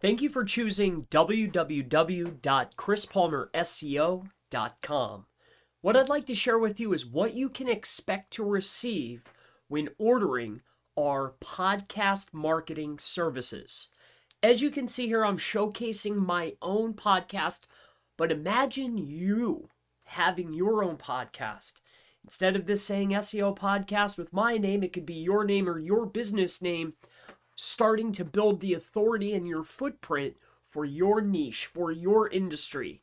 Thank you for choosing www.chrispalmerseo.com. What I'd like to share with you is what you can expect to receive when ordering our podcast marketing services. As you can see here, I'm showcasing my own podcast, but imagine you having your own podcast. Instead of this saying SEO podcast with my name, it could be your name or your business name starting to build the authority and your footprint for your niche, for your industry.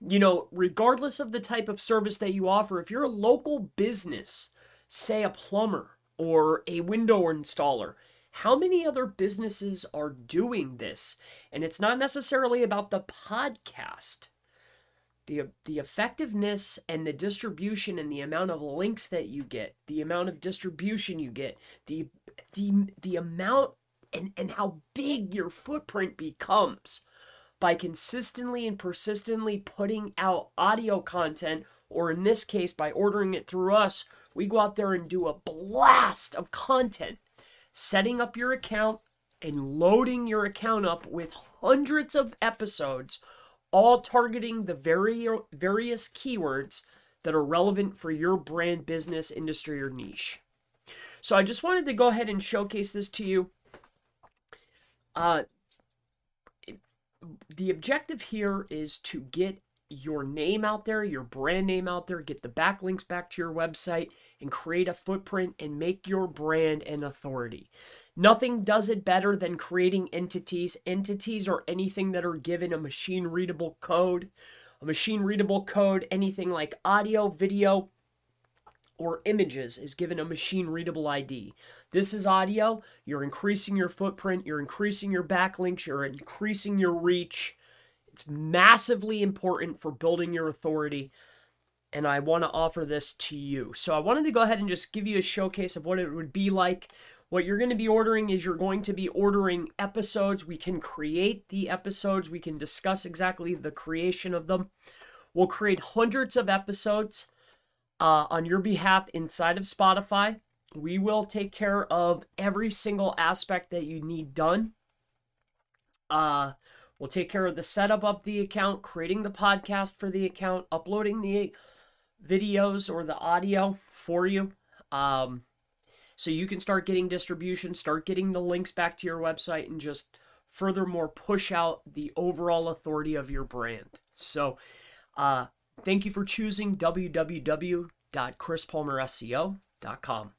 You know, regardless of the type of service that you offer, if you're a local business, say a plumber or a window installer, how many other businesses are doing this? And it's not necessarily about the podcast. The, the effectiveness and the distribution and the amount of links that you get, the amount of distribution you get, the the the amount and, and how big your footprint becomes by consistently and persistently putting out audio content, or in this case, by ordering it through us, we go out there and do a blast of content, setting up your account and loading your account up with hundreds of episodes, all targeting the very various keywords that are relevant for your brand, business, industry, or niche. So I just wanted to go ahead and showcase this to you. Uh, the objective here is to get your name out there, your brand name out there, get the backlinks back to your website, and create a footprint and make your brand an authority. Nothing does it better than creating entities. Entities are anything that are given a machine readable code. A machine readable code, anything like audio, video, or images is given a machine readable ID. This is audio. You're increasing your footprint, you're increasing your backlinks, you're increasing your reach. It's massively important for building your authority. And I want to offer this to you. So I wanted to go ahead and just give you a showcase of what it would be like. What you're going to be ordering is you're going to be ordering episodes. We can create the episodes, we can discuss exactly the creation of them. We'll create hundreds of episodes uh, on your behalf inside of Spotify. We will take care of every single aspect that you need done. Uh, we'll take care of the setup of the account, creating the podcast for the account, uploading the videos or the audio for you. Um, so you can start getting distribution, start getting the links back to your website, and just furthermore push out the overall authority of your brand. So, uh, Thank you for choosing www.chrispalmerseo.com.